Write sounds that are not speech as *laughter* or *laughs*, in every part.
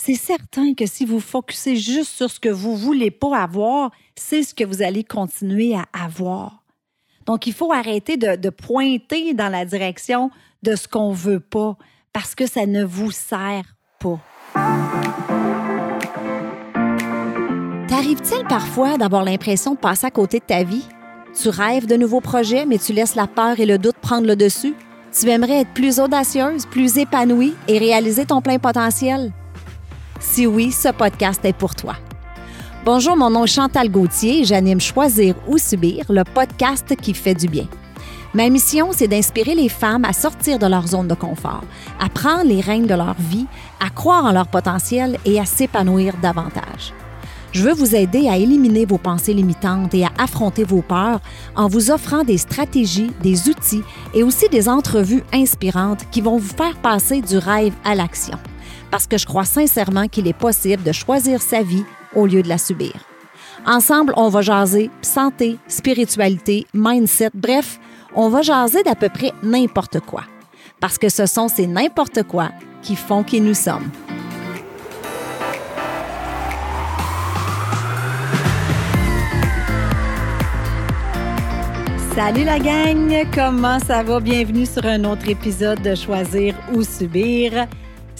c'est certain que si vous focussez juste sur ce que vous voulez pas avoir, c'est ce que vous allez continuer à avoir. Donc, il faut arrêter de, pointer dans la direction de ce qu'on veut pas parce que ça ne vous sert pas. T'arrive-t-il parfois d'avoir l'impression de passer à côté de ta vie? Tu rêves de nouveaux projets, mais tu laisses la peur et le doute prendre le dessus? Tu aimerais être plus audacieuse, plus épanouie et réaliser ton plein potentiel? Si oui, ce podcast est pour toi. Bonjour, mon nom est Chantal Gauthier et j'anime Choisir ou Subir, le podcast qui fait du bien. Ma mission, c'est d'inspirer les femmes à sortir de leur zone de confort, à prendre les rênes de leur vie, à croire en leur potentiel et à s'épanouir davantage. Je veux vous aider à éliminer vos pensées limitantes et à affronter vos peurs en vous offrant des stratégies, des outils et aussi des entrevues inspirantes qui vont vous faire passer du rêve à l'action. Parce que je crois sincèrement qu'il est possible de choisir sa vie au lieu de la subir. Ensemble, on va jaser santé, spiritualité, mindset, bref, on va jaser d'à peu près n'importe quoi. Parce que ce sont ces n'importe quoi qui font qui nous sommes. Salut la gang, comment ça va? Bienvenue sur un autre épisode de Choisir ou Subir.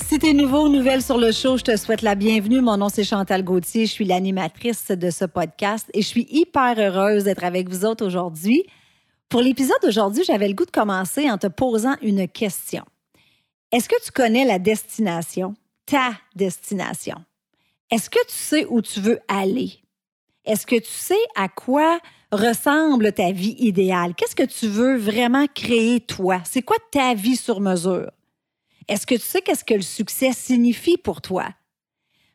Si t'es nouveau ou nouvelle sur le show, je te souhaite la bienvenue. Mon nom c'est Chantal Gauthier, je suis l'animatrice de ce podcast et je suis hyper heureuse d'être avec vous autres aujourd'hui. Pour l'épisode d'aujourd'hui, j'avais le goût de commencer en te posant une question. Est-ce que tu connais la destination, ta destination? Est-ce que tu sais où tu veux aller? Est-ce que tu sais à quoi ressemble ta vie idéale? Qu'est-ce que tu veux vraiment créer toi? C'est quoi ta vie sur mesure? Est-ce que tu sais qu'est-ce que le succès signifie pour toi?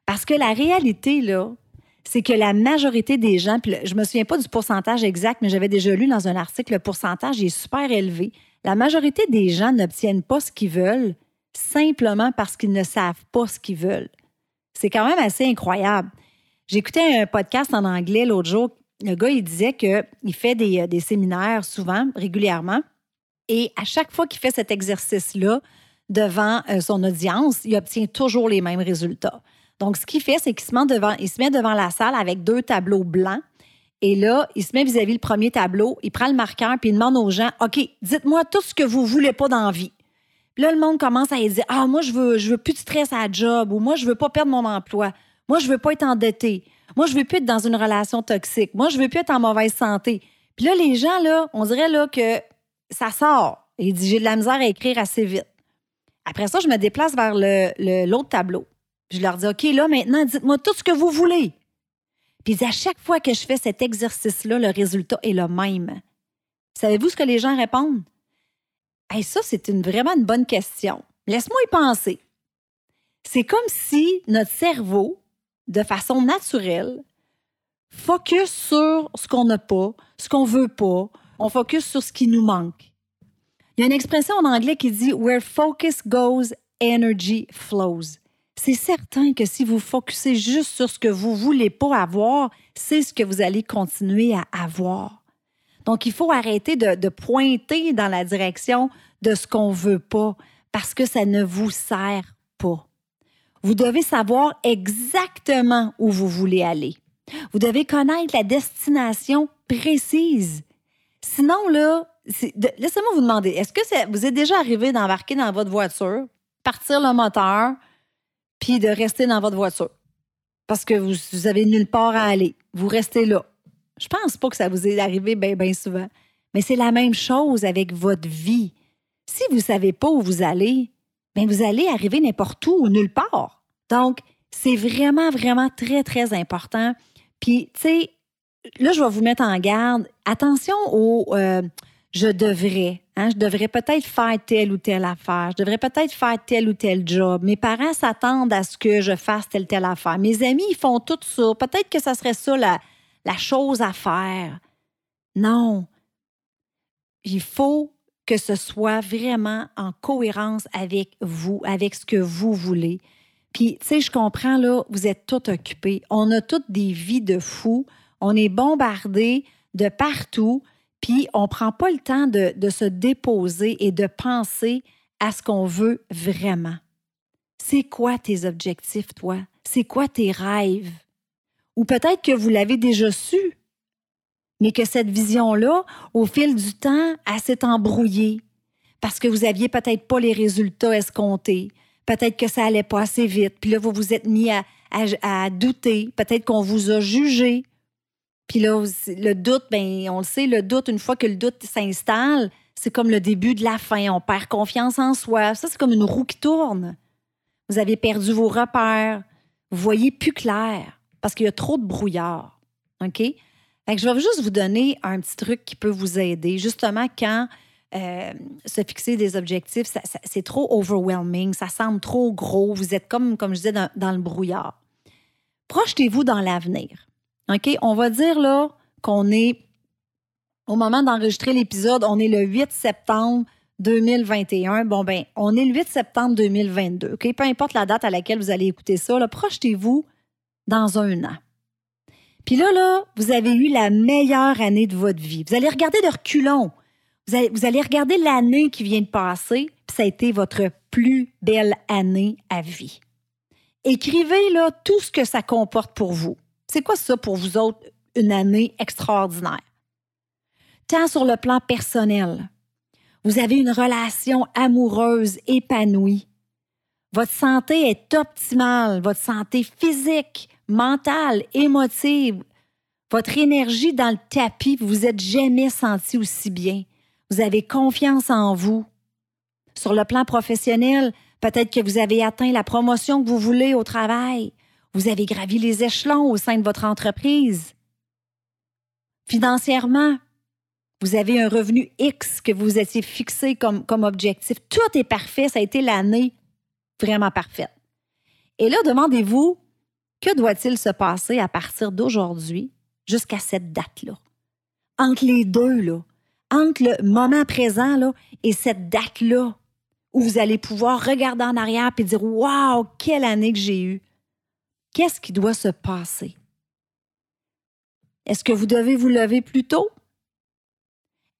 Parce que la réalité, là, c'est que la majorité des gens, puis je me souviens pas du pourcentage exact, mais j'avais déjà lu dans un article, le pourcentage est super élevé. La majorité des gens n'obtiennent pas ce qu'ils veulent simplement parce qu'ils ne savent pas ce qu'ils veulent. C'est quand même assez incroyable. J'écoutais un podcast en anglais l'autre jour le gars, il disait qu'il fait euh, des, séminaires souvent, régulièrement, et à chaque fois qu'il fait cet exercice-là devant euh, son audience, il obtient toujours les mêmes résultats. Donc, ce qu'il fait, c'est qu'il se, met devant, se met devant la salle avec deux tableaux blancs. Et là, il se met vis-à-vis le premier tableau, il prend le marqueur, puis il demande aux gens OK, dites-moi tout ce que vous voulez pas dans la vie. Puis là, le monde commence à dire Ah, moi, je veux, veux plus de stress à la job, ou moi, je veux pas perdre mon emploi. Moi, je veux pas être endetté. Moi, je veux plus être dans une relation toxique. Moi, je veux plus être en mauvaise santé. Puis là, les gens, là, on dirait là, que ça sort. Il dit J'ai de la misère à écrire assez vite. Après ça, je me déplace vers l'autre tableau. Je leur dis OK, là, maintenant, dites-moi tout ce que vous voulez. Puis à chaque fois que je fais cet exercice-là, le résultat est le même. Savez-vous ce que les gens répondent? Hey, ça, c'est une, vraiment une bonne question. Laisse-moi y penser. C'est comme si notre cerveau de façon naturelle, focus sur ce qu'on n'a pas, ce qu'on veut pas. On focus sur ce qui nous manque. Il y a une expression en anglais qui dit Where focus goes, energy flows. C'est certain que si vous focussez juste sur ce que vous voulez pas avoir, c'est ce que vous allez continuer à avoir. Donc, il faut arrêter de, pointer dans la direction de ce qu'on veut pas parce que ça ne vous sert pas. Vous devez savoir exactement où vous voulez aller. Vous devez connaître la destination précise. Sinon, là, laissez-moi vous demander, est-ce que vous êtes déjà arrivé d'embarquer dans votre voiture, partir le moteur, puis de rester dans votre voiture? Parce que vous, vous avez nulle part à aller. Vous restez là. Je pense pas que ça vous est arrivé bien, souvent. Mais c'est la même chose avec votre vie. Si vous ne savez pas où vous allez, bien, vous allez arriver n'importe où, nulle part. Donc, c'est vraiment, vraiment très, très important. Puis, tu sais, là, je vais vous mettre en garde. Attention au euh, je devrais. Hein, je devrais peut-être faire telle ou telle affaire. Je devrais peut-être faire tel ou tel job. Mes parents s'attendent à ce que je fasse telle ou telle affaire. Mes amis, ils font tout ça. Peut-être que ça serait ça la, chose à faire. Non. Il faut que ce soit vraiment en cohérence avec vous, avec ce que vous voulez. Puis, tu sais, je comprends, là, vous êtes tous occupés. On a toutes des vies de fous. On est bombardés de partout. Puis, on ne prend pas le temps de, se déposer et de penser à ce qu'on veut vraiment. C'est quoi tes objectifs, toi? C'est quoi tes rêves? Ou peut-être que vous l'avez déjà su, mais que cette vision-là, au fil du temps, elle s'est embrouillée parce que vous aviez peut-être pas les résultats escomptés. Peut-être que ça allait pas assez vite. Puis là, vous vous êtes mis à, à douter. Peut-être qu'on vous a jugé. Puis là, le doute, ben, on le sait, le doute, une fois que le doute s'installe, c'est comme le début de la fin. On perd confiance en soi. Ça, c'est comme une roue qui tourne. Vous avez perdu vos repères. Vous voyez plus clair parce qu'il y a trop de brouillard. OK? Fait que je vais juste vous donner un petit truc qui peut vous aider. Justement, quand euh, se fixer des objectifs, c'est trop overwhelming, ça semble trop gros, vous êtes comme, comme je disais, dans, dans le brouillard. Projetez-vous dans l'avenir. OK? On va dire là qu'on est, au moment d'enregistrer l'épisode, on est le 8 septembre 2021. Bon, ben, on est le 8 septembre 2022. OK? Peu importe la date à laquelle vous allez écouter ça, projetez-vous dans un an. Puis là, là, vous avez eu la meilleure année de votre vie. Vous allez regarder de reculons. Vous allez, regarder l'année qui vient de passer, puis ça a été votre plus belle année à vie. Écrivez là tout ce que ça comporte pour vous. C'est quoi ça pour vous autres, une année extraordinaire? Tant sur le plan personnel, vous avez une relation amoureuse épanouie. Votre santé est optimale, votre santé physique, mentale, émotive, votre énergie dans le tapis, vous vous êtes jamais senti aussi bien. Vous avez confiance en vous. Sur le plan professionnel, peut-être que vous avez atteint la promotion que vous voulez au travail. Vous avez gravi les échelons au sein de votre entreprise. Financièrement, vous avez un revenu X que vous étiez fixé comme, objectif. Tout est parfait. Ça a été l'année vraiment parfaite. Et là, demandez-vous, que doit-il se passer à partir d'aujourd'hui jusqu'à cette date-là? Entre les deux, là, entre le moment présent et cette date-là, où vous allez pouvoir regarder en arrière et dire Waouh, quelle année que j'ai eue! Qu'est-ce qui doit se passer? Est-ce que vous devez vous lever plus tôt?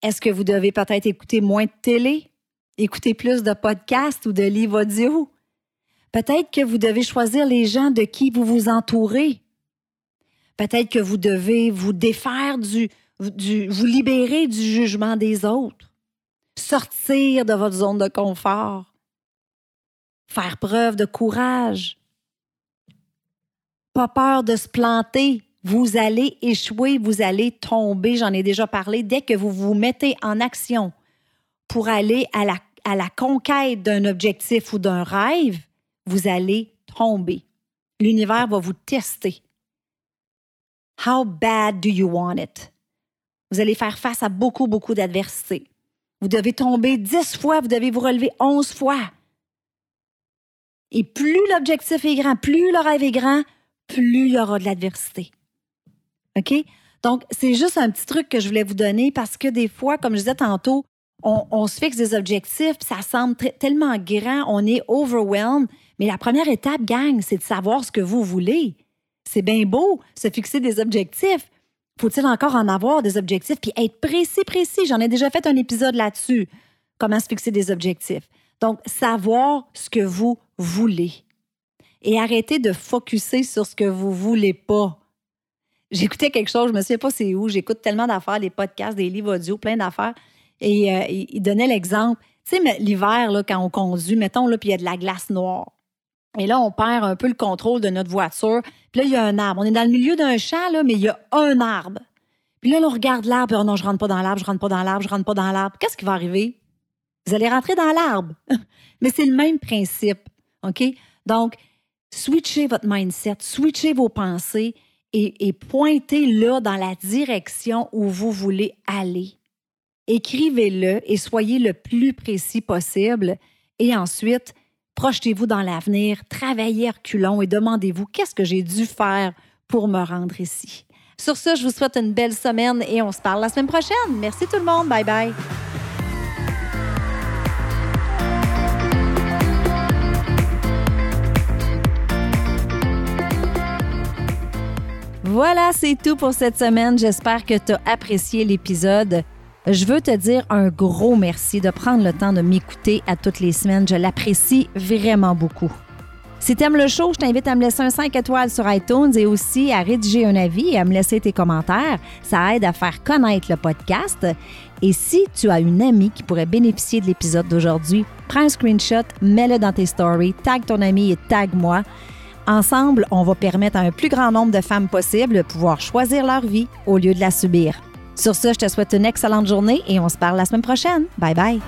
Est-ce que vous devez peut-être écouter moins de télé, écouter plus de podcasts ou de livres audio? Peut-être que vous devez choisir les gens de qui vous vous entourez. Peut-être que vous devez vous défaire du, du, vous libérer du jugement des autres. Sortir de votre zone de confort. Faire preuve de courage. Pas peur de se planter. Vous allez échouer, vous allez tomber. J'en ai déjà parlé. Dès que vous vous mettez en action pour aller à la, à la conquête d'un objectif ou d'un rêve, vous allez tomber. L'univers va vous tester. How bad do you want it? Vous allez faire face à beaucoup, beaucoup d'adversités. Vous devez tomber dix fois, vous devez vous relever onze fois. Et plus l'objectif est grand, plus le rêve est grand, plus il y aura de l'adversité. OK? Donc, c'est juste un petit truc que je voulais vous donner parce que des fois, comme je disais tantôt, on, se fixe des objectifs, ça semble tellement grand, on est overwhelmed. Mais la première étape, gang, c'est de savoir ce que vous voulez. C'est bien beau se fixer des objectifs. Faut-il encore en avoir des objectifs puis être précis, précis? J'en ai déjà fait un épisode là-dessus. Comment se fixer des objectifs? Donc, savoir ce que vous voulez. Et arrêter de focuser sur ce que vous voulez pas. J'écoutais quelque chose, je me souviens pas c'est où, j'écoute tellement d'affaires, des podcasts, des livres audio, plein d'affaires. Et euh, il donnait l'exemple, tu sais, l'hiver, quand on conduit, mettons, puis il y a de la glace noire. Et là, on perd un peu le contrôle de notre voiture. Puis là, il y a un arbre. On est dans le milieu d'un champ, là, mais il y a un arbre. Puis là, on regarde l'arbre. Oh non, je rentre pas dans l'arbre, je rentre pas dans l'arbre, je rentre pas dans l'arbre. Qu'est-ce qui va arriver? Vous allez rentrer dans l'arbre. *laughs* mais c'est le même principe. OK? Donc, switchez votre mindset, switchez vos pensées et, et pointez là dans la direction où vous voulez aller. Écrivez-le et soyez le plus précis possible. Et ensuite, Projetez-vous dans l'avenir, travaillez reculons et demandez-vous qu'est-ce que j'ai dû faire pour me rendre ici? Sur ce, je vous souhaite une belle semaine et on se parle la semaine prochaine. Merci tout le monde. Bye bye. Voilà, c'est tout pour cette semaine. J'espère que tu as apprécié l'épisode. Je veux te dire un gros merci de prendre le temps de m'écouter à toutes les semaines. Je l'apprécie vraiment beaucoup. Si t'aimes le show, je t'invite à me laisser un 5 étoiles sur iTunes et aussi à rédiger un avis et à me laisser tes commentaires. Ça aide à faire connaître le podcast. Et si tu as une amie qui pourrait bénéficier de l'épisode d'aujourd'hui, prends un screenshot, mets-le dans tes stories, tag ton ami et tag moi. Ensemble, on va permettre à un plus grand nombre de femmes possible de pouvoir choisir leur vie au lieu de la subir. Sur ce, je te souhaite une excellente journée et on se parle la semaine prochaine. Bye bye.